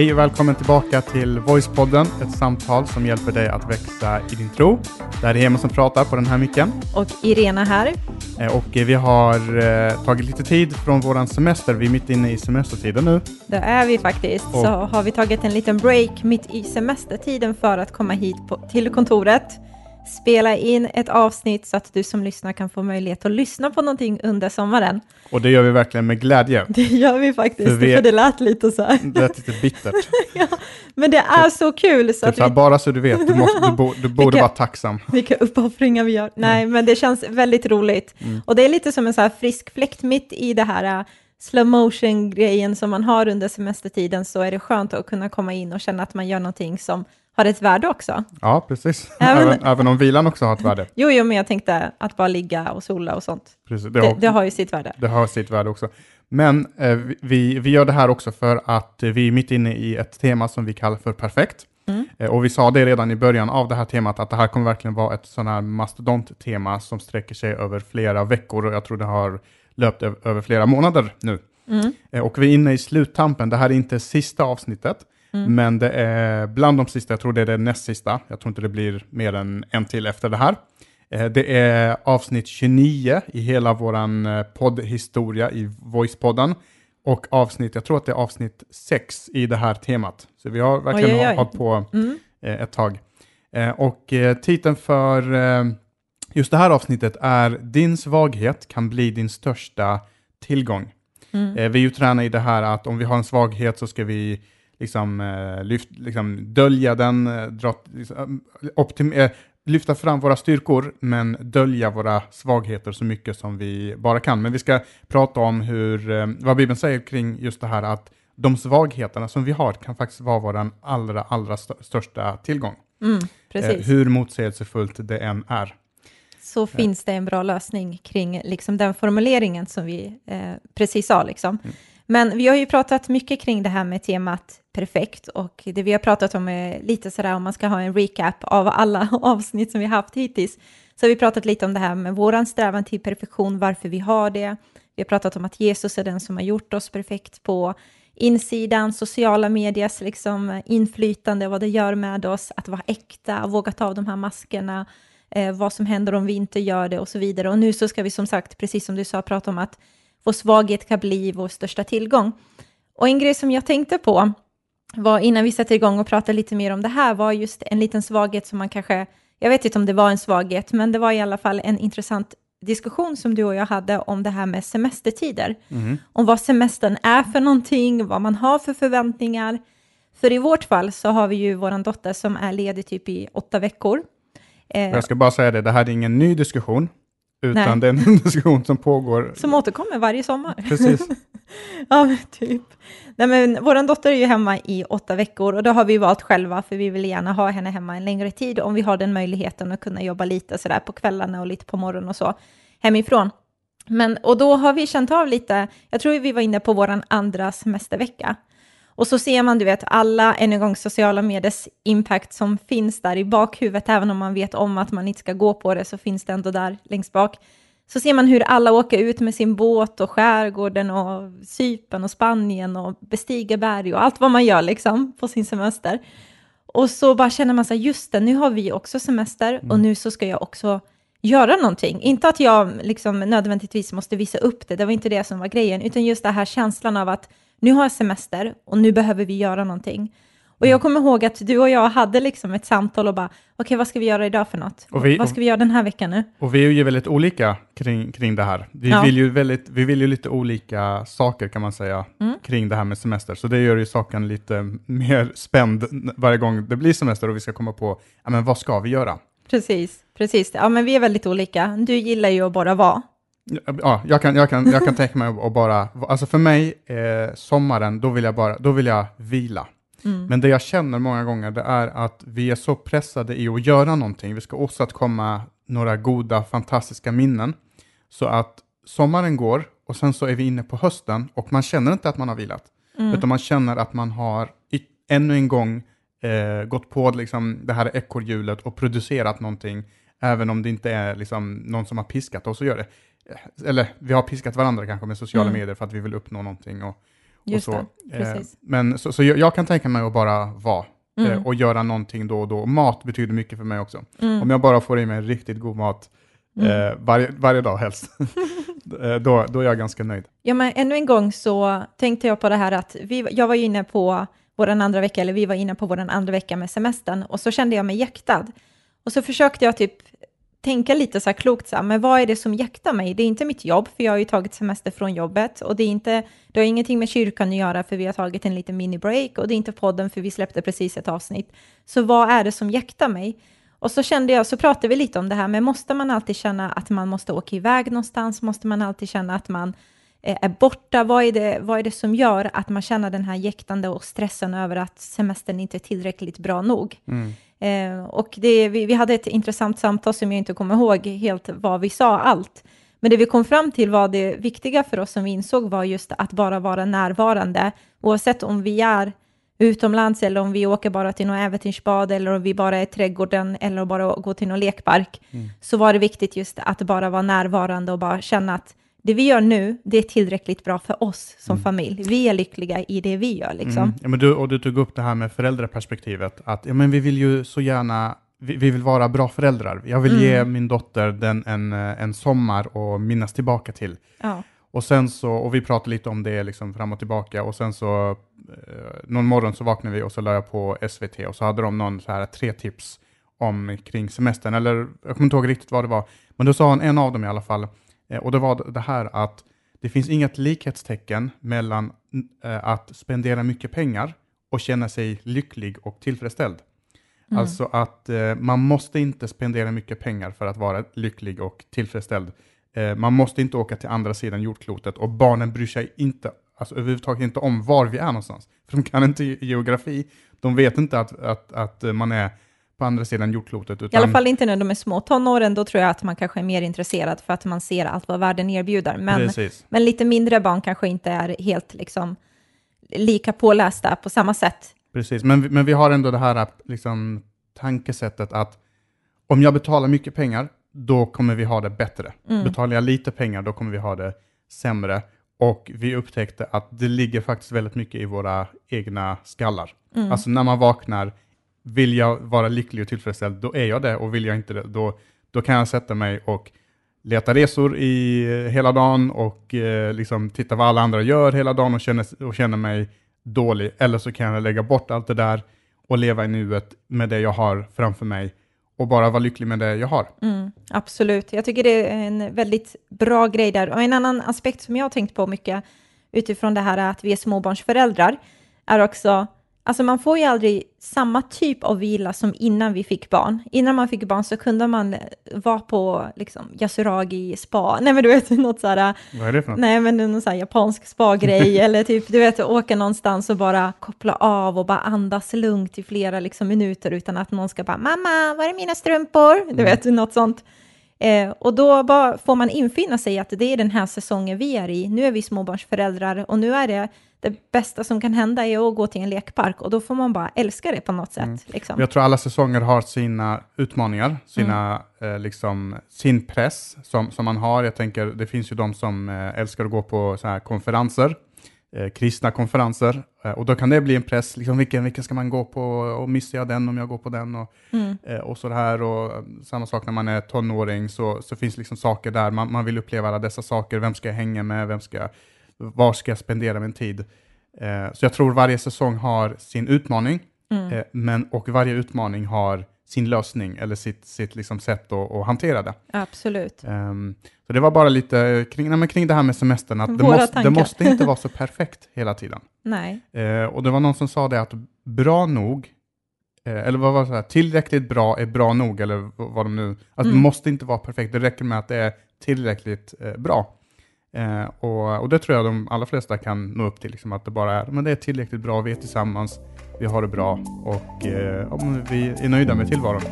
Hej och välkommen tillbaka till Voicepodden, ett samtal som hjälper dig att växa i din tro. Det här är Hema som pratar på den här micken. Och Irena här. Eh, Och eh, vi har eh, tagit lite tid från våran semester. Vi är mitt inne i semestertiden nu. Det är vi faktiskt. Och- Så har vi tagit en liten break mitt i semestertiden för att komma hit på, till kontoret, spela in ett avsnitt så att du som lyssnar kan få möjlighet att lyssna på någonting under sommaren. Och det gör vi verkligen med glädje. Det gör vi faktiskt, För vi- för det lät lite så här. Det är lite bittert. Men det är så kul så Typ att så här, vi, bara så du vet, du, måste, du, bo, du borde Vilka- vara tacksam. vilka uppoffringar vi gör. Nej, men det känns väldigt roligt. Mm. Och det är lite som en så här frisk fläkt mitt i det här äh, slow motion grejen som man har under semestertiden så är det skönt att kunna komma in och känna att man gör någonting som har ett värde också. Ja, precis. Även- Även, även om vilan också har ett värde. Jo, jo, men jag tänkte att bara ligga och sola och sånt. Precis. Det, har- det har ju sitt värde. Det har sitt värde också. Men eh, vi, vi gör det här också för att vi är mitt inne i ett tema som vi kallar för perfekt. Mm. Eh, och vi sa det redan i början av det här temat att det här kommer verkligen vara ett sån här mastodont-tema som sträcker sig över flera veckor och jag tror det har löpt över, över flera månader nu. Mm. Eh, och vi är inne i sluttampen. Det här är inte sista avsnittet, Mm. men det är bland de sista. Jag tror det är det näst sista. Jag tror inte det blir mer än en till efter det här. Eh, Det är avsnitt 29 i hela våran eh, poddhistoria i Voicepodden. Och avsnitt, jag tror att det är avsnitt 6 i det här temat. Så vi har verkligen Oj, oj, oj. hållit på Mm. eh, ett tag. Och titeln för just det här avsnittet är Din svaghet kan bli din största tillgång. Mm. Vi är ju tränade i det här att om vi har en svaghet så ska vi liksom, eh, lyft, liksom dölja den, eh, dra, liksom, optim, eh, lyfta fram våra styrkor, men dölja våra svagheter så mycket som vi bara kan. Men vi ska prata om hur, eh, vad Bibeln säger kring just det här att de svagheterna som vi har kan faktiskt vara vår allra, allra stö- största tillgång. Mm, Eh, hur motsägelsefullt det än är. Så finns det en bra lösning kring liksom den formuleringen som vi eh, precis sa. Liksom. Mm. Men vi har ju pratat mycket kring det här med temat perfekt och det vi har pratat om är lite sådär om man ska ha en recap av alla avsnitt som vi haft hittills. Så har vi pratat lite om det här med våran strävan till perfektion, varför vi har det. Vi har pratat om att Jesus är den som har gjort oss perfekt på insidan, sociala medias liksom inflytande, vad det gör med oss, att vara äkta, våga ta av de här maskerna, eh, vad som händer om vi inte gör det och så vidare. Och nu så ska vi som sagt, precis som du sa, prata om att vår svaghet kan bli vår största tillgång. Och en grej som jag tänkte på var innan vi sätter igång och pratar lite mer om det här var just en liten svaghet som man kanske, jag vet inte om det var en svaghet, men det var i alla fall en intressant diskussion som du och jag hade om det här med semestertider. Om vad semestern är för någonting, vad man har för förväntningar. För i vårt fall så har vi ju vår dotter som är ledig typ i åtta veckor. Eh, jag ska bara säga det, det här är ingen ny diskussion, utan Nej. det är en diskussion som pågår. som återkommer varje sommar. Precis. Ja, typ. Nej, men vår dotter är ju hemma i åtta veckor och det har vi valt själva för vi vill gärna ha henne hemma en längre tid om vi har den möjligheten att kunna jobba lite sådär på kvällarna och lite på morgonen och så hemifrån. Men, och då har vi känt av lite, jag tror vi var inne på vår andra semestervecka. Och så ser man, du vet, alla, än en gång, sociala mediers impact som finns där i bakhuvudet, även om man vet om att man inte ska gå på det, så finns det ändå där längst bak. Så ser man hur alla åker ut med sin båt och skärgården och Cypern och Spanien och bestiger berg och allt vad man gör liksom på sin semester. Och så bara känner man sig, just det, nu har vi också semester och nu så ska jag också göra någonting. Inte att jag liksom nödvändigtvis måste visa upp det, det var inte det som var grejen, utan just den här känslan av att nu har jag semester och nu behöver vi göra någonting. Och jag kommer ihåg att du och jag hade liksom ett samtal och bara, okej vad ska vi göra idag för något? Och vi- vad ska vi göra den här veckan nu? Och vi är ju väldigt olika kring, kring det här. Vi, Ja. vill ju väldigt, vi vill ju lite olika saker kan man säga Mm. kring det här med semester. Så det gör ju saken lite mer spänd varje gång det blir semester och vi ska komma på, ja men vad ska vi göra? Precis, precis. Ja, men vi är väldigt olika. Du gillar ju att bara vara. Ja, jag kan, jag kan, jag kan tänka mig att bara, alltså för mig, eh, sommaren, då vill jag bara, då vill jag vila. Mm. Men det jag känner många gånger, det är att vi är så pressade i att göra någonting. Vi ska åstadkomma några goda, fantastiska minnen. Så att sommaren går och sen så är vi inne på hösten och man känner inte att man har vilat. Mm. Utan man känner att man har ännu en gång eh, gått på liksom, det här ekorrhjulet och producerat någonting. Även om det inte är liksom, någon som har piskat oss att göra det. Eh, Eller vi har piskat varandra kanske med sociala Mm. medier för att vi vill uppnå någonting. Och, och så. det. Eh, men så, så jag, jag kan tänka mig att bara vara Mm. eh, och göra någonting då och då. Mat betyder mycket för mig också. Mm. Om jag bara får i mig riktigt god mat eh, varje, varje dag helst, då, då är jag ganska nöjd. Ja, men ännu en gång så tänkte jag på det här att vi, jag var inne på vår andra vecka, eller vi var inne på vår andra vecka med semestern, och så kände jag mig jäktad. Och så försökte jag typ tänka lite så här klokt, så här, men vad är det som jäktar mig? Det är inte mitt jobb, för jag har ju tagit semester från jobbet, och det är inte, det har ingenting med kyrkan att göra, för vi har tagit en liten mini-break, och det är inte podden, för vi släppte precis ett avsnitt. Så vad är det som jäktar mig? Och så kände jag, så pratade vi lite om det här, men måste man alltid känna att man måste åka iväg någonstans? Måste man alltid känna att man eh, är borta? Vad är, det, vad är det som gör att man känner den här jäktande och stressen över att semestern inte är tillräckligt bra nog? Mm. Eh, och det, vi, vi hade ett intressant samtal som jag inte kommer ihåg helt vad vi sa allt. Men det vi kom fram till var det viktiga för oss som vi insåg var just att bara vara närvarande, oavsett om vi är utomlands eller om vi åker bara till något äventyrsbad eller om vi bara är i trädgården eller bara gå till någon lekpark, så var det viktigt just att bara vara närvarande och bara känna att det vi gör nu, det är tillräckligt bra för oss som familj. Vi är lyckliga i det vi gör liksom. Mm. Ja, men du, och du tog upp det här med föräldraperspektivet, att ja, men vi vill ju så gärna, vi, vi vill vara bra föräldrar. Jag vill ge min dotter den, en, eh, en sommar och minnas tillbaka till. Ja. Och sen så, och vi pratade lite om det liksom fram och tillbaka och sen så eh, någon morgon så vaknade vi och så la jag på SVT och så hade de någon så här tre tips om kring semestern, eller jag kommer inte ihåg riktigt vad det var, men då sa han en av dem i alla fall, och det var det här att det finns inget likhetstecken mellan eh, att spendera mycket pengar och känna sig lycklig och tillfredsställd. Alltså att eh, man måste inte spendera mycket pengar för att vara lycklig och tillfredsställd. Eh, man måste inte åka till andra sidan jordklotet och barnen bryr sig inte, alltså överhuvudtaget inte om var vi är någonstans. För de kan inte ge- geografi, de vet inte att, att, att eh, man är på andra sidan jordklotet. I Utan, alla fall inte när de är små tonåren, då tror jag att man kanske är mer intresserad för att man ser allt vad världen erbjuder. Men, Precis. men lite mindre barn kanske inte är helt liksom, lika pålästa på samma sätt. Precis, men, vi- men vi har ändå det här liksom, tankesättet att om jag betalar mycket pengar, då kommer vi ha det bättre. Betalar jag lite pengar, då kommer vi ha det sämre. Och vi upptäckte att det ligger faktiskt väldigt mycket i våra egna skallar. Alltså när man vaknar, vill jag vara lycklig och tillfredsställd, då är jag det. Och vill jag inte det, då, då kan jag sätta mig och leta resor i eh, hela dagen och eh, liksom titta vad alla andra gör hela dagen och känna, och känna mig dålig. Eller så kan jag lägga bort allt det där och leva i nuet med det jag har framför mig och bara vara lycklig med det jag har. Mm, absolut, jag tycker det är en väldigt bra grej där. Och en annan aspekt som jag har tänkt på mycket utifrån det här att vi är småbarnsföräldrar är också, alltså man får ju aldrig samma typ av vila som innan vi fick barn. Innan man fick barn så kunde man vara på liksom Yasuragi spa, nej men du vet något så här, Vad är det för något? Nej, men någon sån här japansk spa-grej, eller typ, du vet, åka någonstans och bara koppla av och bara andas lugnt i flera liksom, minuter utan att någon ska bara “mamma, var är mina strumpor?” Du vet, något sånt. Eh, och då bara får man infinna sig att det är den här säsongen vi är i. Nu är vi småbarnsföräldrar och nu är det det bästa som kan hända är att gå till en lekpark och då får man bara älska det på något sätt. Liksom. Jag tror alla säsonger har sina utmaningar, sina, eh, liksom, sin press som, som man har. Jag tänker, det finns ju de som eh, älskar att gå på så här konferenser, eh, kristna konferenser, eh, och då kan det bli en press, liksom, vilken, vilken ska man gå på, och missar jag den om jag går på den, och, eh, och så här, och samma sak när man är tonåring, så, så finns liksom saker där, man, man vill uppleva alla dessa saker, vem ska jag hänga med, vem ska, var ska jag spendera min tid? Eh, så jag tror varje säsong har sin utmaning, eh, men, och varje utmaning har sin lösning eller sitt, sitt liksom sätt att, att hantera det. Absolut. Ehm, så det var bara lite kring, nej, kring det här med semestern, att det måste, det måste inte vara så perfekt hela tiden. Nej. Eh, och det var någon som sa det att bra nog, eh, eller vad var det, så här, tillräckligt bra är bra nog, eller vad de nu, att det måste inte vara perfekt, det räcker med att det är tillräckligt eh, bra. Eh, och, och det tror jag de allra flesta kan nå upp till, liksom, att det bara är, men det är tillräckligt bra, vi är tillsammans, vi har det bra och eh, ja, vi är nöjda med tillvaron.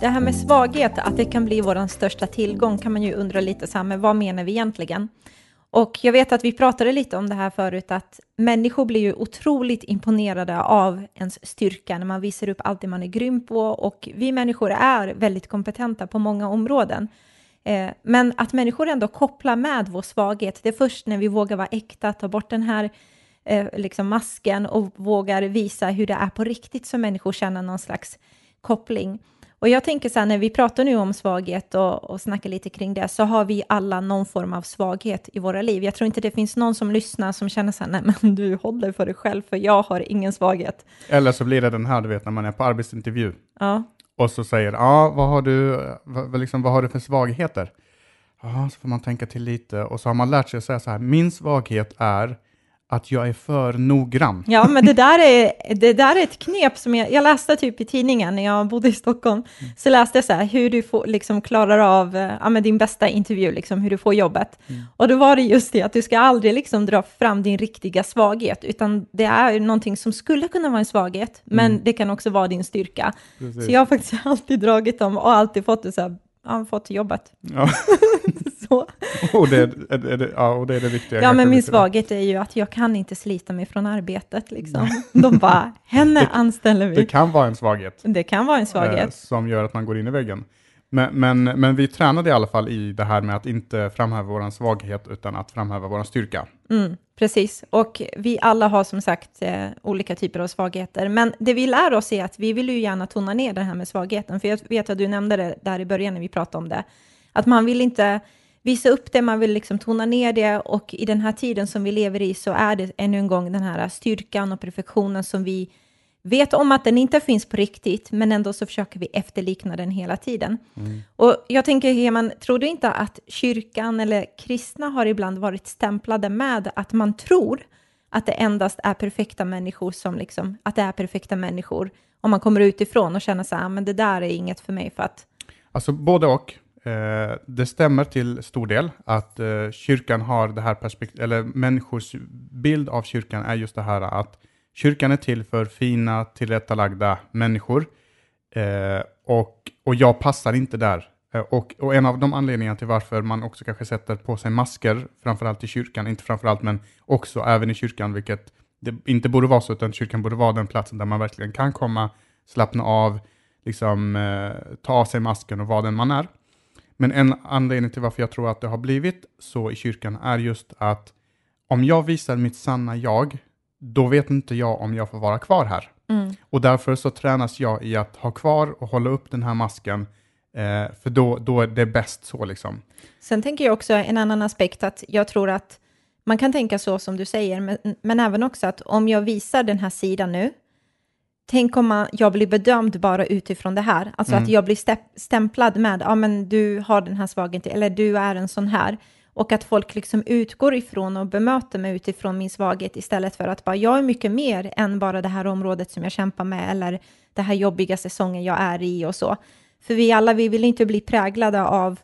Det här med svaghet, att det kan bli vår största tillgång, kan man ju undra lite så här, men vad menar vi egentligen? Och jag vet att vi pratade lite om det här förut, att människor blir ju otroligt imponerade av ens styrka när man visar upp allt det man är grym på och vi människor är väldigt kompetenta på många områden. Eh, men att människor ändå kopplar med vår svaghet, det är först när vi vågar vara äkta, ta bort den här eh, liksom masken och vågar visa hur det är på riktigt som människor känner någon slags koppling. Och jag tänker så här, när vi pratar nu om svaghet och, och snackar lite kring det, så har vi alla någon form av svaghet i våra liv. Jag tror inte det finns någon som lyssnar som känner så här, nej men du håller för dig själv, för jag har ingen svaghet. Eller så blir det den här, du vet, när man är på arbetsintervju. Ja, Och så säger, ja, vad har du, vad, liksom, vad har du för svagheter? Ja, så får man tänka till lite. Och så har man lärt sig att säga så här, min svaghet är att jag är för noggrann. ja men det där, är, det där är ett knep som jag, jag läste typ i tidningen när jag bodde i Stockholm. Så läste jag så här, hur du får, liksom, klarar av eh, ja, men din bästa intervju, liksom, hur du får jobbet. Och då var det just det att du ska aldrig liksom, dra fram din riktiga svaghet, utan det är någonting som skulle kunna vara en svaghet, men det kan också vara din styrka. Precis. Så jag har faktiskt alltid dragit dem och alltid fått det så här, ja, fått jobbet. Ja, Och, det, är, är det, ja, och det är det viktiga. Ja, men min svaghet är ju att jag kan inte slita mig från arbetet. Liksom. De bara, henne anställer Det vi. kan vara en svaghet. Det kan vara en eh, svaghet. som gör att man går in i väggen. Men, men, men vi tränade i alla fall i det här med att inte framhäva vår svaghet utan att framhäva vår styrka. Mm, precis, och vi alla har som sagt eh, olika typer av svagheter. Men det vi lär oss är att vi vill ju gärna tona ner det här med svagheten. För jag vet att du nämnde det där i början när vi pratade om det. Att man vill inte visa upp det, man vill liksom tona ner det. Och i den här tiden som vi lever i så är det ännu en gång den här styrkan och perfektionen som vi vet om att den inte finns på riktigt, men ändå så försöker vi efterlikna den hela tiden. Och jag tänker, Heman, tror du inte att kyrkan eller kristna har ibland varit stämplade med att man tror att det endast är perfekta människor som liksom, att det är perfekta människor om man kommer utifrån och känner så här, "Ah, men det där är inget för mig för att, Alltså både och. Eh, det stämmer till stor del att eh, kyrkan har det här perspektivet, eller människors bild av kyrkan är just det här att kyrkan är till för fina, tillrättalagda människor eh, och, och jag passar inte där. Eh, och, och en av de anledningarna till varför man också kanske sätter på sig masker, framförallt i kyrkan, inte framförallt men också även i kyrkan, vilket det inte borde vara så, utan kyrkan borde vara den platsen där man verkligen kan komma, slappna av, liksom eh, ta av sig masken och vara den man är. Men en anledning till varför jag tror att det har blivit så i kyrkan är just att om jag visar mitt sanna jag, då vet inte jag om jag får vara kvar här. mm, Och därför så tränas jag i att ha kvar och hålla upp den här masken, eh, för då, då är det bäst så liksom. Sen tänker jag också en annan aspekt att jag tror att man kan tänka så som du säger, men, men även också att om jag visar den här sidan nu, tänk om man, jag blir bedömd bara utifrån det här, alltså att jag blir stämplad med, ja men du har den här svagheten, eller du är en sån här, och att folk liksom utgår ifrån och bemöter mig utifrån min svaghet istället för att bara, jag är mycket mer än bara det här området som jag kämpar med, eller det här jobbiga säsongen jag är i och så. För vi alla, vi vill inte bli präglade av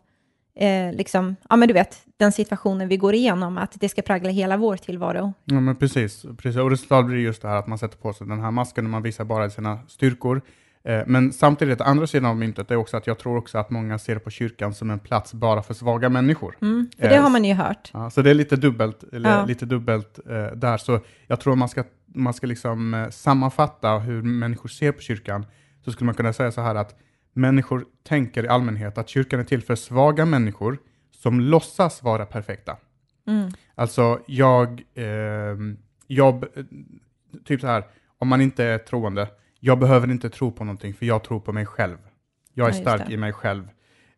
eh, liksom, ja men du vet, den situationen vi går igenom, att det ska prägla hela vår tillvaro. Ja, men precis. precis. Och resultatet blir just det här att man sätter på sig den här masken och man visar bara sina styrkor. Eh, men samtidigt, andra sidan av myntet är också att jag tror också att många ser på kyrkan som en plats bara för svaga människor. Mm, för det Eh, har man ju hört. Ja, så det är lite dubbelt, eller Ja. lite dubbelt eh, där. Så jag tror man ska, man ska liksom eh, sammanfatta hur människor ser på kyrkan. Så skulle man kunna säga så här att människor tänker i allmänhet att kyrkan är till för svaga människor som låtsas vara perfekta. Mm. Alltså jag, ehm, jag, eh, typ så här, om man inte är troende, jag behöver inte tro på någonting för jag tror på mig själv. Jag är Ja, stark i mig själv.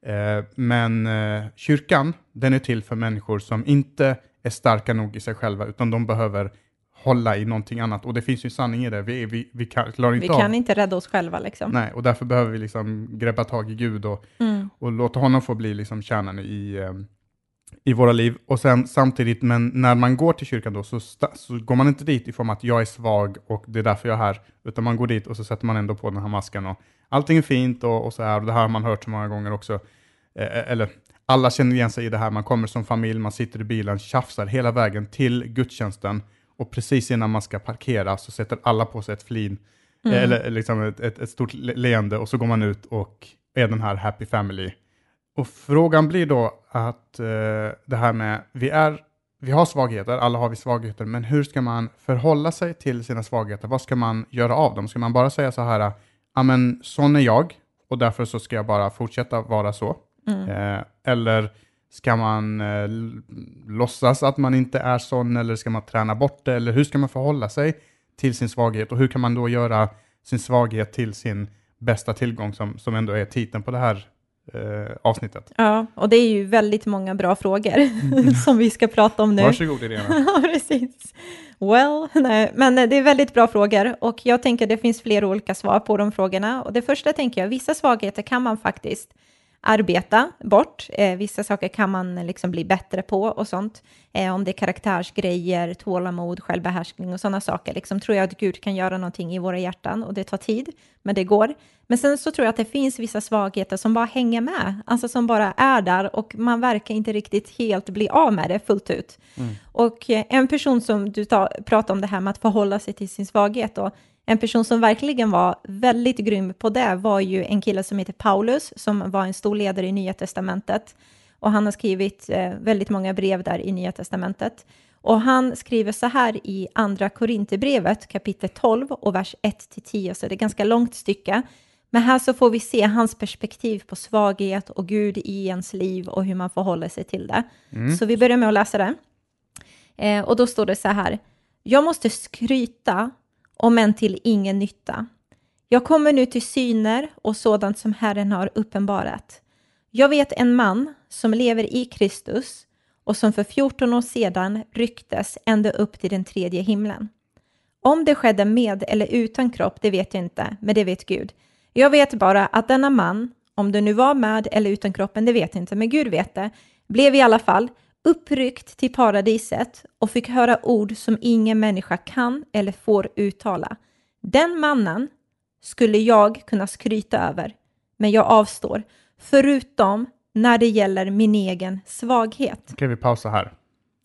Eh, men eh, kyrkan, den är till för människor som inte är starka nog i sig själva, utan de behöver hålla i någonting annat. Och det finns ju sanning i det. Vi, vi, vi kan, klarar inte Vi av kan inte rädda oss själva liksom. Nej, och därför behöver vi liksom greppa tag i Gud och, Mm. och låta honom få bli liksom kärnan i, eh, i våra liv. Och sen samtidigt, men när man går till kyrkan då, så, så går man inte dit i form av att jag är svag och det är därför jag är här, utan man går dit och så sätter man ändå på den här masken och allting är fint och, och så här, och det här har man hört så många gånger också. Eh, eller alla känner igen sig i det här, man kommer som familj, man sitter i bilen, tjafsar hela vägen till gudstjänsten och precis innan man ska parkera så sätter alla på sig ett flin, Mm. eller liksom ett, ett, ett stort le- leende och så går man ut och är den här happy family. Och frågan blir då att eh, det här med, vi är vi har svagheter, alla har vi svagheter, men hur ska man förhålla sig till sina svagheter? Vad ska man göra av dem? Ska man bara säga så här, ja men sån är jag och därför så ska jag bara fortsätta vara så? Mm. Eh, eller ska man eh, låtsas att man inte är sån, eller ska man träna bort det, eller hur ska man förhålla sig till sin svaghet och hur kan man då göra sin svaghet till sin bästa tillgång som, som ändå är titeln på det här eh, avsnittet. Ja, och det är ju väldigt många bra frågor som vi ska prata om nu. Varsågod Irena. Ja, precis. Well, nej, men det är väldigt bra frågor och jag tänker det finns flera olika svar på de frågorna. Och det första tänker jag, vissa svagheter kan man faktiskt arbeta bort. Eh, vissa saker kan man liksom bli bättre på och sånt. Eh, om det är karaktärsgrejer, tålamod, självbehärskning och sådana saker. Liksom tror jag att Gud kan göra någonting i våra hjärtan och det tar tid, men det går. Men sen så tror jag att det finns vissa svagheter som bara hänger med, alltså som bara är där och man verkar inte riktigt helt bli av med det fullt ut. Mm. Och eh, en person som du ta, pratar om det här med att förhålla sig till sin svaghet och en person som verkligen var väldigt grym på det var ju en kille som heter Paulus, som var en stor ledare i Nya Testamentet. Och han har skrivit eh, väldigt många brev där i Nya Testamentet. Och han skriver så här i Andra Korinthierbrevet, kapitel 12 och vers 1-10, så det är ett ganska långt stycke. Men här så får vi se hans perspektiv på svaghet och Gud i ens liv och hur man förhåller sig till det. Mm. Så vi börjar med att läsa det. Eh, och då står det så här. Jag måste skryta, om än till ingen nytta. Jag kommer nu till syner och sådant som Herren har uppenbarat. Jag vet en man som lever i Kristus och som för 14 år sedan rycktes ända upp till den tredje himlen. Om det skedde med eller utan kropp, det vet jag inte, men det vet Gud. Jag vet bara att denna man, om det nu var med eller utan kroppen, det vet jag inte, men Gud vet det, blev i alla fall uppryckt till paradiset och fick höra ord som ingen människa kan eller får uttala. Den mannen skulle jag kunna skryta över, men jag avstår, förutom när det gäller min egen svaghet. Okej, vi pausar här.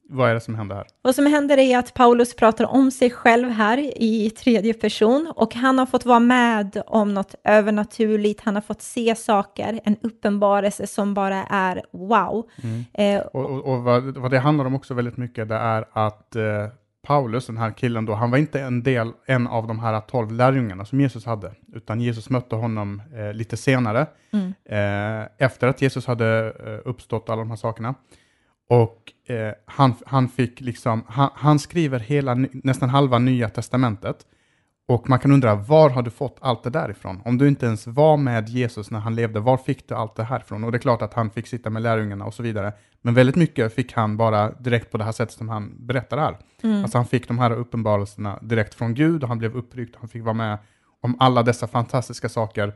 Vad är det som händer här? Vad som händer är att Paulus pratar om sig själv här i tredje person och han har fått vara med om något övernaturligt. Han har fått se saker, en uppenbarelse som bara är wow. Eh, Och, och, och vad, vad det handlar om också väldigt mycket, det är att eh, Paulus, den här killen då, han var inte en del, en av de här tolv lärjungarna som Jesus hade, utan Jesus mötte honom eh, lite senare, Mm. eh, efter att Jesus hade eh, uppstått alla de här sakerna. Och eh, han, han fick liksom, han, han skriver hela, nästan halva nya testamentet. Och man kan undra, var har du fått allt det där ifrån? Om du inte ens var med Jesus när han levde, var fick du allt det här ifrån? Och det är klart att han fick sitta med lärjungarna och så vidare. Men väldigt mycket fick han bara direkt på det här sättet som han berättar här. Alltså han fick de här uppenbarelserna direkt från Gud och han blev uppryckt. Han fick vara med om alla dessa fantastiska saker.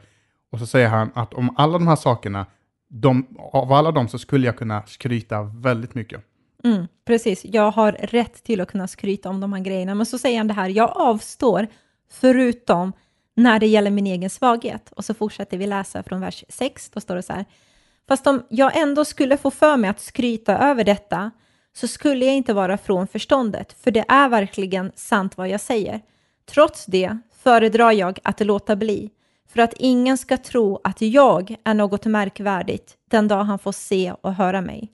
Och så säger han att om alla de här sakerna, de, av alla dem så skulle jag kunna skryta väldigt mycket. Mm, precis, jag har rätt till att kunna skryta om de här grejerna. Men så säger han det här, jag avstår förutom när det gäller min egen svaghet. Och så fortsätter vi läsa från vers 6, då står det så här. Fast om jag ändå skulle få för mig att skryta över detta så skulle jag inte vara från förståndet, för det är verkligen sant vad jag säger. Trots det föredrar jag att låta bli, för att ingen ska tro att jag är något märkvärdigt den dag han får se och höra mig.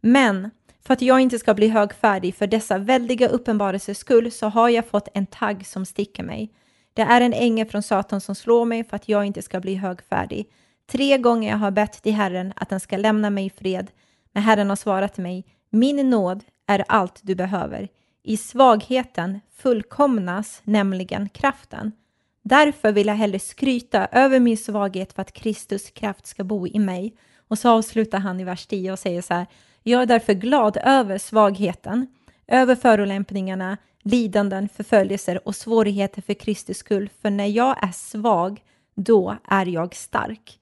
Men för att jag inte ska bli högfärdig för dessa väldiga uppenbarelsers skull så har jag fått en tagg som sticker mig. Det är en ängel från Satan som slår mig för att jag inte ska bli högfärdig. Tre gånger jag har bett till Herren att den ska lämna mig i fred, men Herren har svarat mig, min nåd är allt du behöver. I svagheten fullkomnas nämligen kraften. Därför vill jag hellre skryta över min svaghet för att Kristus kraft ska bo i mig. Och så avslutar han i vers 10 och säger så här, jag är därför glad över svagheten, över förolämpningarna, lidanden, förföljelser och svårigheter för Kristus skull, för när jag är svag, då är jag stark.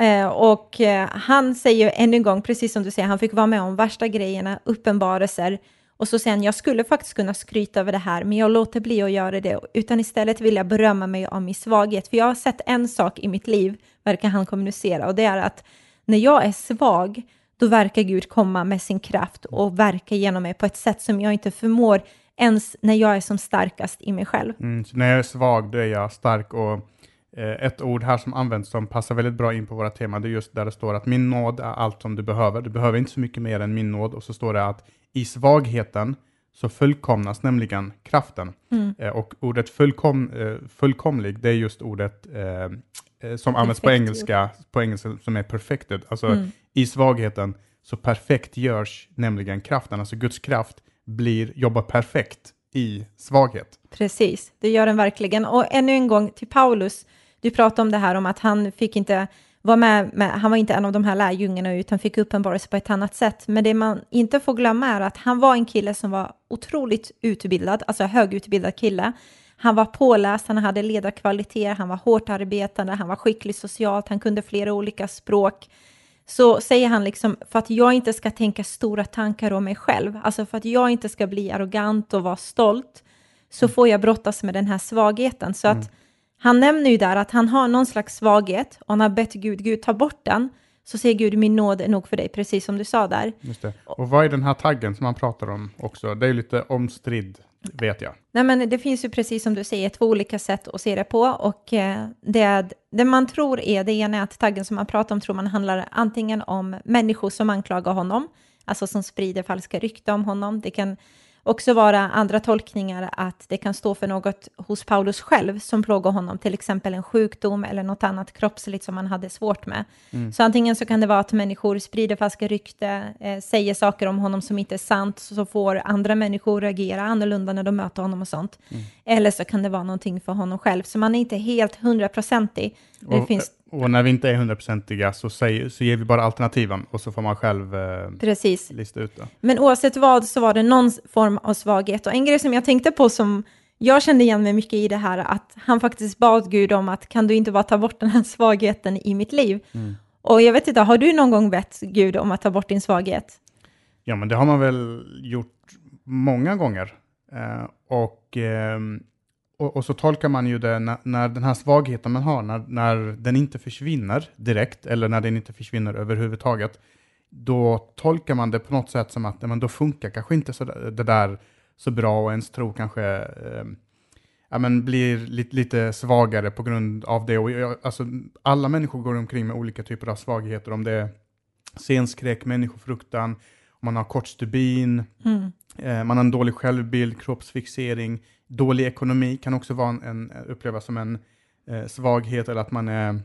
Eh, och eh, han säger ännu en gång, precis som du säger, han fick vara med om värsta grejerna, uppenbarelser, och så säger han, jag skulle faktiskt kunna skryta över det här, men jag låter bli att göra det, utan istället vill jag berömma mig av min svaghet, för jag har sett en sak i mitt liv, verkar han kommunicera, och det är att när jag är svag, då verkar Gud komma med sin kraft och verka genom mig på ett sätt som jag inte förmår ens när jag är som starkast i mig själv. Mm, så när jag är svag, då är jag stark och ett ord här som används som passar väldigt bra in på våra tema, det är just där det står att min nåd är allt som du behöver. Du behöver inte så mycket mer än min nåd. Och så står det att i svagheten så fullkomnas nämligen kraften. Mm. Eh, och ordet fullkom, eh, fullkomlig, det är just ordet eh, eh, som används på engelska, på engelska som är perfected. Alltså Mm. i svagheten så perfekt görs nämligen kraften. Alltså Guds kraft blir, jobbar perfekt i svaghet. Precis, det gör den verkligen. Och ännu en gång till Paulus, du pratade om det här om att han fick inte vara med, med han var inte en av de här lärjungarna utan fick uppenbarelse på ett annat sätt. Men det man inte får glömma är att han var en kille som var otroligt utbildad, alltså högutbildad kille. Han var påläst, han hade ledarkvaliteter, han var hårt arbetande, han var skicklig socialt, han kunde flera olika språk. Så säger han liksom, för att jag inte ska tänka stora tankar om mig själv, alltså för att jag inte ska bli arrogant och vara stolt, så får jag brottas med den här svagheten. Så att han nämner ju där att han har någon slags svaghet och han har bett Gud, Gud ta bort den. Så säger Gud, min nåd är nog för dig, precis som du sa där. Just det. Och vad är den här taggen som man pratar om också? Det är lite omstridd, vet jag. Nej, men det finns ju precis som du säger två olika sätt att se det på och eh, det, det man tror är, det ena är att taggen som man pratar om tror man handlar antingen om människor som anklagar honom, alltså som sprider falska rykten om honom. Det kan också vara andra tolkningar att det kan stå för något hos Paulus själv som plågar honom, till exempel en sjukdom eller något annat kroppsligt som han hade svårt med. Så antingen så kan det vara att människor sprider falska rykte, eh, säger saker om honom som inte är sant, så får andra människor reagera annorlunda när de möter honom och sånt. Eller så kan det vara någonting för honom själv, så man är inte helt hundraprocentig. Det Och, finns, och när vi inte är hundraprocentiga så, säger- så ger vi bara alternativen och så får man själv eh, precis. lista ut det. Men oavsett vad så var det någon form av svaghet. Och en grej som jag tänkte på som jag kände igen mig mycket i det här, att han faktiskt bad Gud om att kan du inte bara ta bort den här svagheten i mitt liv? Och jag vet inte, har du någon gång bett Gud om att ta bort din svaghet? Ja, men det har man väl gjort många gånger. Eh, och, ehm, och, och så tolkar man ju det när, när den här svagheten man har, när, när den inte försvinner direkt, eller när den inte försvinner överhuvudtaget, då tolkar man det på något sätt som att men då funkar kanske inte så där, det där så bra och ens tro kanske eh, ja, men blir lite, lite svagare på grund av det. Och jag, alltså, alla människor går omkring med olika typer av svagheter, om det är scenskräck, människofruktan, om man har kort stubin, Mm. eh, man har en dålig självbild, kroppsfixering, dålig ekonomi kan också vara en, en, upplevas som en eh, svaghet eller att man är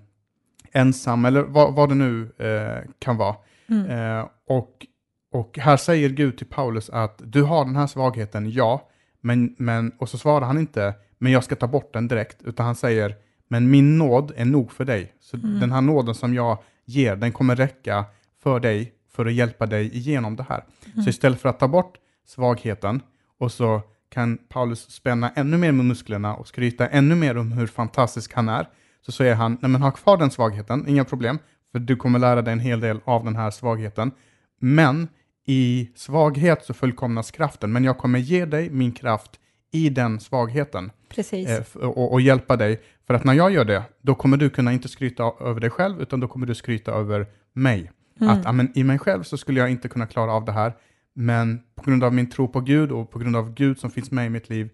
ensam eller vad, vad det nu eh, kan vara. Mm. Eh, och, och här säger Gud till Paulus att du har den här svagheten, ja, men, men, och så svarar han inte, men jag ska ta bort den direkt, utan han säger, men min nåd är nog för dig. Så den här nåden som jag ger, den kommer räcka för dig, för att hjälpa dig igenom det här. Så istället för att ta bort svagheten, och så kan Paulus spänna ännu mer med musklerna och skryta ännu mer om hur fantastisk han är, så säger han, nej men ha kvar den svagheten, inga problem, för du kommer lära dig en hel del av den här svagheten. Men i svaghet så fullkomnas kraften, men jag kommer ge dig min kraft i den svagheten Precis. eh, och, och hjälpa dig. För att när jag gör det, då kommer du kunna inte skryta över dig själv, utan då kommer du skryta över mig. Att ja, men, i mig själv så skulle jag inte kunna klara av det här, men på grund av min tro på Gud och på grund av Gud som finns med i mitt liv,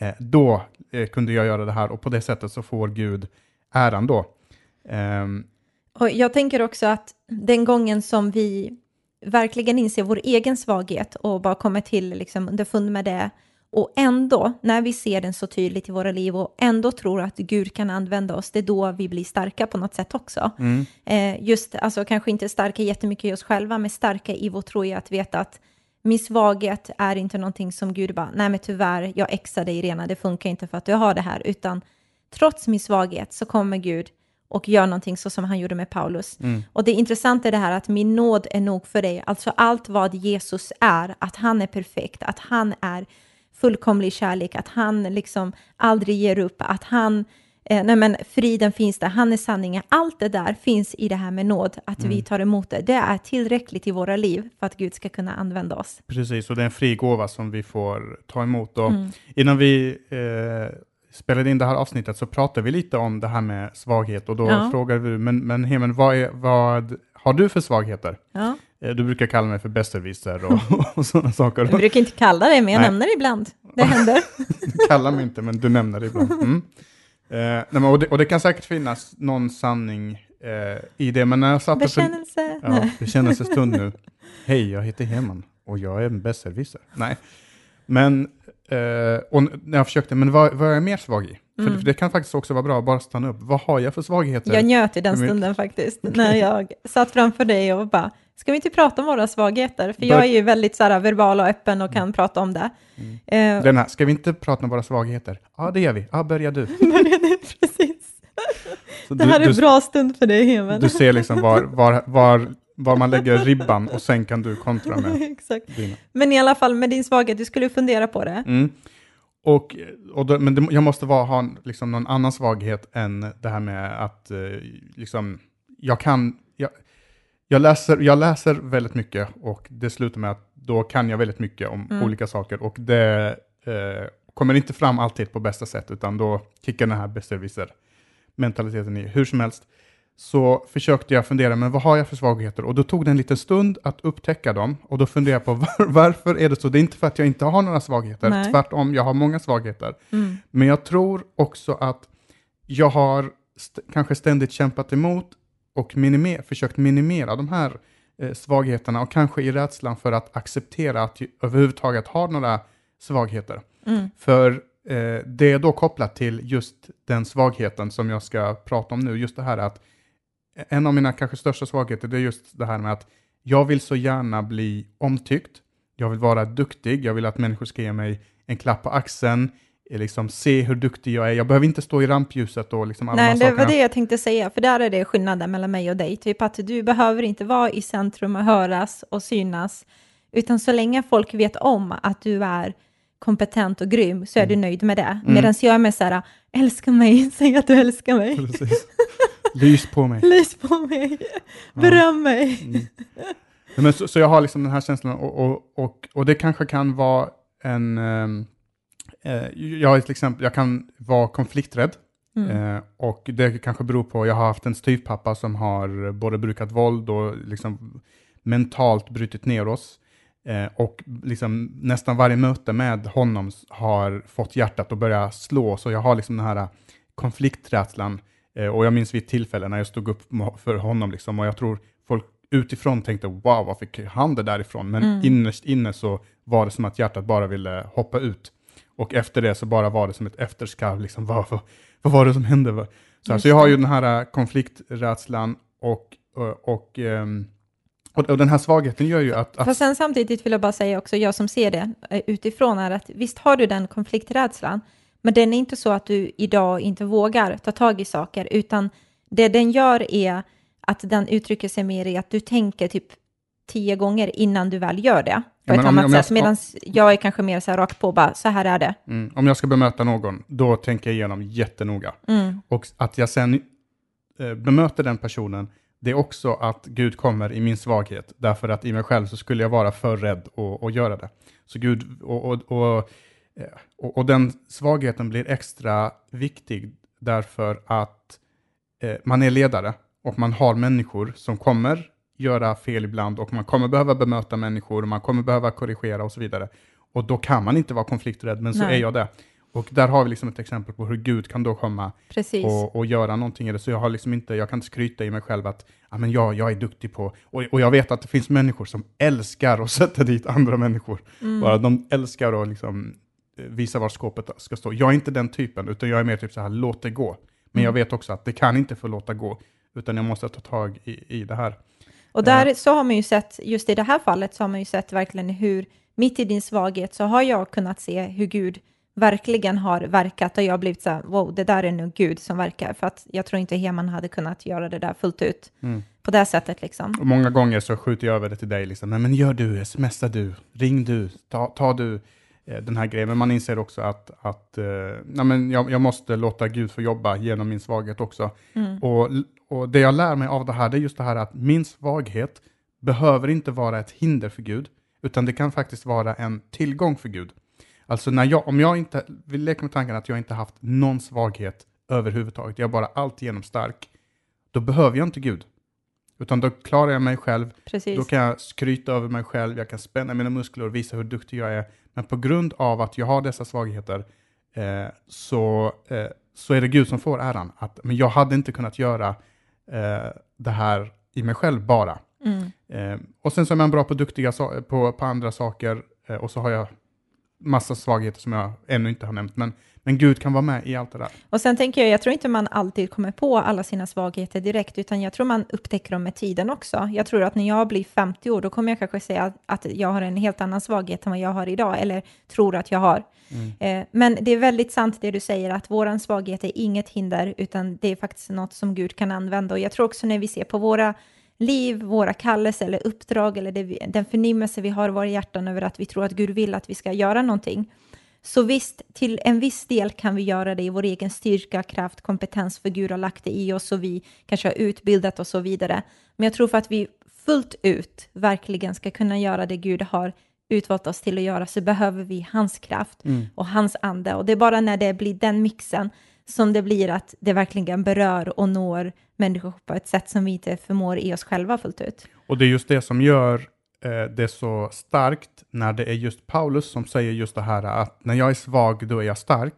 eh, då eh, kunde jag göra det här och på det sättet så får Gud äran då. Ehm, Och jag tänker också att den gången som vi verkligen inser vår egen svaghet och bara kommer till liksom underfund med det och ändå, när vi ser den så tydligt i våra liv och ändå tror att Gud kan använda oss, det är då vi blir starka på något sätt också. mm, Eh, just, alltså kanske inte starka jättemycket i oss själva, men starka i vår tro i att veta att min svaghet är inte någonting som Gud bara, nej men tyvärr, jag exar dig rena, det funkar inte för att du har det här, utan trots min svaghet så kommer Gud och gör någonting så som han gjorde med Paulus. Och det intressanta är det här att min nåd är nog för dig, alltså allt vad Jesus är, att han är perfekt, att han är fullkomlig kärlek, att han liksom aldrig ger upp, att han, eh, nej men friden finns där, han är sanningen, allt det där finns i det här med nåd, att vi tar emot det. Det är tillräckligt i våra liv för att Gud ska kunna använda oss. Precis, och det är en fri gåva som vi får ta emot. Och Mm. Innan vi eh, spelade in det här avsnittet så pratade vi lite om det här med svaghet och då Ja. frågade vi, men, men Hemen, vad, är, vad har du för svagheter? Ja. Eh, Du brukar kalla mig för besserwisser och, och sådana saker. Jag brukar inte kalla det, men jag Nej. nämner det ibland. Det händer. Du kallar mig inte, men du nämner det ibland. Mm. Nej, men, och, det, och det kan säkert finnas någon sanning eh, i det, men när jag satt Bekännelse. Ja, bekännelsestund nu. Hej, jag heter Heman och jag är en besserwisser. Nej, men eh, och när jag försökte, men vad, vad är jag mer svag i? För, Mm. för det kan faktiskt också vara bra att bara stanna upp. Vad har jag för svagheter? Jag njöt i den stunden faktiskt, när jag satt framför dig och bara, ska vi inte prata om våra svagheter? För jag är ju väldigt så här, verbal och öppen och kan prata om det. Eh, Den här, ska vi inte prata om våra svagheter? Ja, det gör vi. Ja, börja du. precis. Så Det här är du, en bra stund för dig, Hemen. du ser liksom var, var, var, var man lägger ribban och sen kan du kontra med Exakt. dina. Men i alla fall med din svaghet, du skulle fundera på det. Mm. Och, och då, men det, jag måste vara, ha liksom någon annan svaghet än det här med att eh, liksom, jag kan, jag, läser, jag läser väldigt mycket och det slutar med att då kan jag väldigt mycket om Mm. olika saker och det eh, kommer inte fram alltid på bästa sätt utan då kickar den här besserwisser mentaliteten i. Hur som helst så försökte jag fundera, men vad har jag för svagheter? Och då tog det en liten stund att upptäcka dem och då funderade jag på var, varför är det så? Det är inte för att jag inte har några svagheter, Nej. tvärtom, jag har många svagheter. Mm. Men jag tror också att jag har st- kanske ständigt kämpat emot och minimer- försökt minimera de här eh, svagheterna och kanske i rädslan för att acceptera att överhuvudtaget ha några svagheter. Mm. För eh, det är då kopplat till just den svagheten som jag ska prata om nu, just det här att en av mina kanske största svagheter det är just det här med att jag vill så gärna bli omtyckt, jag vill vara duktig, jag vill att människor ska ge mig en klapp på axeln, eh, liksom se hur duktig jag är, jag behöver inte stå i rampljuset och liksom alla Nej, de det här var sakerna. det jag tänkte säga, för där är det skillnaden mellan mig och dig. Typ att du behöver inte vara i centrum och höras och synas, utan så länge folk vet om att du är kompetent och grym så är du nöjd med det. Mm. Medan jag är med så här, älska mig, säg att du älskar mig, Precis. Lys på mig. lys på mig, beröm mig. Mm. Ja, Men så, så jag har liksom den här känslan och, och, och, och det kanske kan vara en... eh, jag, är till exempel, jag kan vara konflikträdd Mm. eh, och det kanske beror på, jag har haft en styvpappa som har både brukat våld och liksom mentalt brutit ner oss. Eh, och liksom nästan varje möte med honom har fått hjärtat att börja slå, så jag har liksom den här eh, konflikträdslan. Eh, och jag minns vid ett tillfälle när jag stod upp för honom, liksom, och jag tror folk utifrån tänkte wow, vad fick han det därifrån? Men Mm. innerst inne så var det som att hjärtat bara ville hoppa ut. Och efter det så bara var det som ett efterskalv, liksom, vad, vad, vad var det som hände? Så, här, så jag har ju den här eh, konflikträdslan och, och, och, ehm, och, och den här svagheten gör ju att... att Fast sen samtidigt vill jag bara säga också, jag som ser det eh, utifrån är att visst har du den konflikträdslan, men den är inte så att du idag inte vågar ta tag i saker, utan det den gör är att den uttrycker sig mer i att du tänker typ tio gånger innan du väl gör det på Ja, ett annat sätt, medan jag är kanske mer så här rakt på, bara så här är det. mm, om jag ska bemöta någon, då tänker jag igenom jättenoga. Mm. Och att jag sen eh, bemöter den personen, det är också att Gud kommer i min svaghet, därför att i mig själv så skulle jag vara för rädd att att göra det. Så Gud, och, och, och, eh, och, och den svagheten blir extra viktig därför att eh, man är ledare och man har människor som kommer göra fel ibland och man kommer behöva bemöta människor, man kommer behöva korrigera och så vidare. Och då kan man inte vara konflikträdd, men så Nej. är jag det. Och där har vi liksom ett exempel på hur Gud kan då komma och, och göra någonting i det. Så jag har liksom inte, jag kan inte skryta i mig själv att ja, men jag, jag är duktig på, och, och jag vet att det finns människor som älskar att sätta dit andra människor. Mm. Bara de älskar att liksom eh, visa var skåpet ska stå. Jag är inte den typen, utan jag är mer typ så här, låt det gå. Men jag Mm. vet också att det kan inte få låta gå, utan jag måste ta tag i, i det här. Och där så har man ju sett, just i det här fallet, så har man ju sett verkligen hur, mitt i din svaghet, så har jag kunnat se hur Gud verkligen har verkat och jag har blivit så här, wow, det där är nog Gud som verkar, för att jag tror inte Heman hade kunnat göra det där fullt ut Mm. på det sättet liksom. Och många gånger så skjuter jag över det till dig, liksom. Nej, men gör du, smsa du, ring du, ta, ta du den här grejen. Men man inser också att, att eh, nej, men jag, jag måste låta Gud få jobba genom min svaghet också. Mm. Och, och det jag lär mig av det här, det är just det här att min svaghet behöver inte vara ett hinder för Gud, utan det kan faktiskt vara en tillgång för Gud. Alltså när jag, om jag inte, vi leker med tanken att jag inte haft någon svaghet överhuvudtaget, jag är bara alltigenom stark, då behöver jag inte Gud. Utan då klarar jag mig själv, Precis. då kan jag skryta över mig själv, jag kan spänna mina muskler och visa hur duktig jag är. Men på grund av att jag har dessa svagheter eh, så, eh, så är det Gud som får äran. Att, men jag hade inte kunnat göra eh, det här i mig själv bara. Mm. Eh, och sen så är man bra på duktiga so- på, på andra saker eh, och så har jag massa svagheter som jag ännu inte har nämnt. Men, men Gud kan vara med i allt det där. Och sen tänker jag, jag tror inte man alltid kommer på alla sina svagheter direkt, utan jag tror man upptäcker dem med tiden också. Jag tror att när jag blir 50 år, då kommer jag kanske säga att, jag har en helt annan svaghet än vad jag har idag, eller tror att jag har. Eh, men det är väldigt sant det du säger, att våran svaghet är inget hinder, utan det är faktiskt något som Gud kan använda. Och jag tror också när vi ser på våra liv, våra kallelser eller uppdrag, eller vi- den förnimmelse vi har i våra hjärtan över att vi tror att Gud vill att vi ska göra någonting, så visst, till en viss del kan vi göra det i vår egen styrka, kraft, kompetens, för Gud har lagt det i oss och vi kanske har utbildat oss och så vidare. Men jag tror för att vi fullt ut verkligen ska kunna göra det Gud har utvalt oss till att göra så behöver vi hans kraft och hans ande. Och det är bara när det blir den mixen som det blir att det verkligen berör och når människor på ett sätt som vi inte förmår i oss själva fullt ut. Och det är just det som gör eh, det så starkt när det är just Paulus som säger just det här att när jag är svag då är jag stark.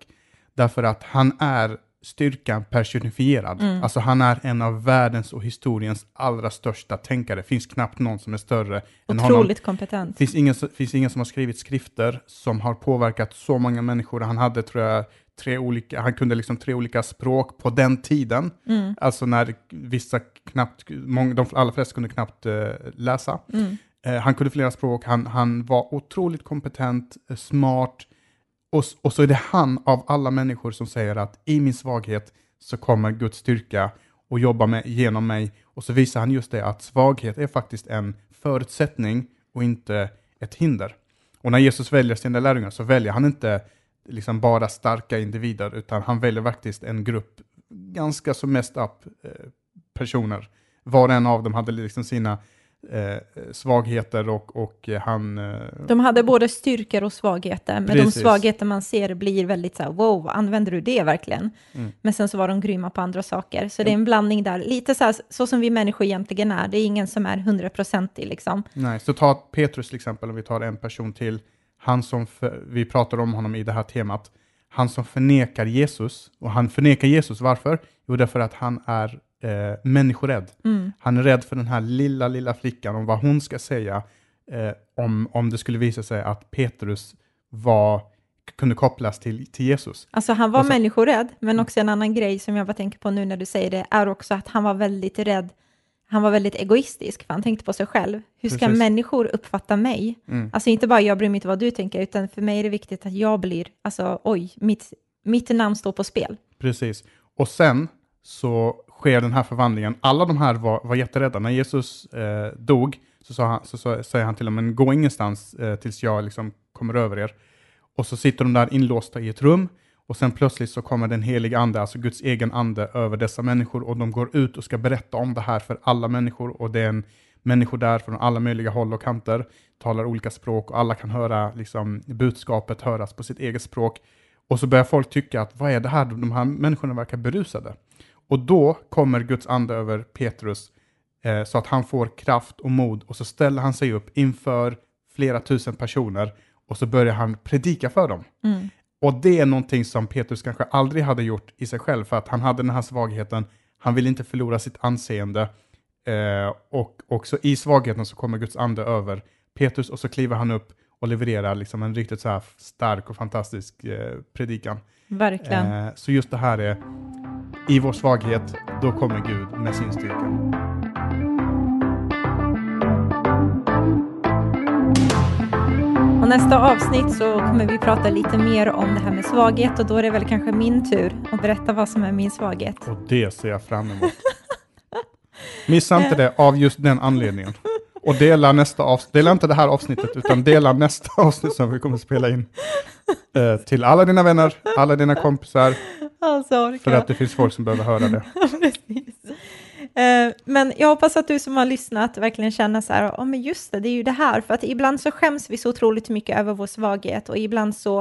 Därför att han är styrkan personifierad. Alltså han är en av världens och historiens allra största tänkare. Det finns knappt någon som är större än honom. Otroligt kompetent. Det finns ingen, finns ingen som har skrivit skrifter som har påverkat så många människor. Han hade, tror jag, tre olika, han kunde liksom tre olika språk på den tiden. Alltså när vissa knappt, många, de allra flesta kunde knappt eh, läsa. Eh, Eh, han kunde flera språk, han, han var otroligt kompetent, eh, smart. Och, och så är det han av alla människor som säger att i min svaghet så kommer Guds styrka och jobba med, genom mig. Och så visar han just det att svaghet är faktiskt en förutsättning och inte ett hinder. Och när Jesus väljer sina lärjungar så väljer han inte liksom bara starka individer, utan han väljer faktiskt en grupp ganska så mest up eh, personer. Var och en av dem hade liksom sina eh, svagheter och, och han... Eh, De hade både styrkor och svagheter, men de Precis. svagheter man ser blir väldigt så här, wow, använder du det verkligen? Mm. Men sen så var de grymma på andra saker. Så det är en blandning där, lite så här, så som vi människor egentligen är. Det är ingen som är hundraprocentig liksom. Nej, så ta Petrus till exempel, om vi tar en person till. Han som, för, vi pratar om honom i det här temat. Han som förnekar Jesus. Och han förnekar Jesus, varför? Jo, därför att han är eh, människorädd. Han är rädd för den här lilla, lilla flickan, om vad hon ska säga eh, om, om det skulle visa sig att Petrus var, kunde kopplas till, till Jesus. Alltså han var Och så- människorädd, men också en annan grej som jag bara tänker på nu när du säger det, är också att han var väldigt rädd. Han var väldigt egoistisk, för han tänkte på sig själv. Hur ska Precis. människor uppfatta mig? Mm. Alltså inte bara jag bryr mig inte vad du tänker, utan för mig är det viktigt att jag blir, alltså oj, mitt, mitt namn står på spel. Precis. Och sen så sker den här förvandlingen. Alla de här var, var jätterädda. När Jesus eh, dog så, sa han, så, så säger han till dem, men gå ingenstans eh, tills jag liksom kommer över er. Och så sitter de där inlåsta i ett rum och sen plötsligt så kommer den heliga ande, alltså Guds egen ande, över dessa människor och de går ut och ska berätta om det här för alla människor och det är en människor där från alla möjliga håll och kanter, talar olika språk och alla kan höra liksom, budskapet höras på sitt eget språk. Och så börjar folk tycka att vad är det här, de här människorna verkar berusade. Och då kommer Guds ande över Petrus eh, så att han får kraft och mod och så ställer han sig upp inför flera tusen personer och så börjar han predika för dem. Och det är någonting som Petrus kanske aldrig hade gjort i sig själv för att han hade den här svagheten. Han vill inte förlora sitt anseende. Eh, och också i svagheten så kommer Guds ande över Petrus och så kliver han upp och levererar liksom en riktigt så här stark och fantastisk eh, predikan. Verkligen. Eh, så just det här är, i vår svaghet, då kommer Gud med sin styrka. Och nästa avsnitt så kommer vi prata lite mer om det här med svaghet och då är det väl kanske min tur att berätta vad som är min svaghet. Och det ser jag fram emot. Missa inte det av just den anledningen. Och dela nästa avsnitt, dela inte det här avsnittet, utan dela nästa avsnitt som vi kommer spela in. Eh, till alla dina vänner, alla dina kompisar, Alltså, för att det finns folk som behöver höra det. Eh, Men jag hoppas att du som har lyssnat verkligen känner så här, ja men just det, det är ju det här, för att ibland så skäms vi så otroligt mycket över vår svaghet och ibland så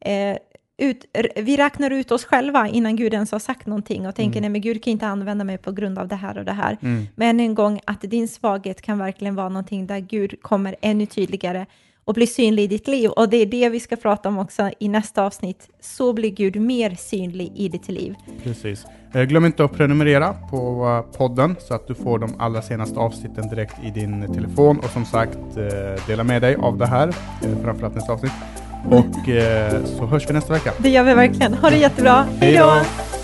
eh, ut, vi räknar ut oss själva innan Gud ens har sagt någonting och tänker nej men Gud kan inte använda mig på grund av det här och det här. Men en gång att din svaghet kan verkligen vara någonting där Gud kommer ännu tydligare och bli synlig i ditt liv. Och det är det vi ska prata om också i nästa avsnitt. Så blir Gud mer synlig i ditt liv. Precis. Eh, glöm inte att prenumerera på eh, podden så att du får de allra senaste avsnitten direkt i din telefon. Och som sagt, eh, dela med dig av det här, framförallt nästa avsnitt. Och så hörs vi nästa vecka. Det gör vi verkligen. Ha det jättebra. Hej då!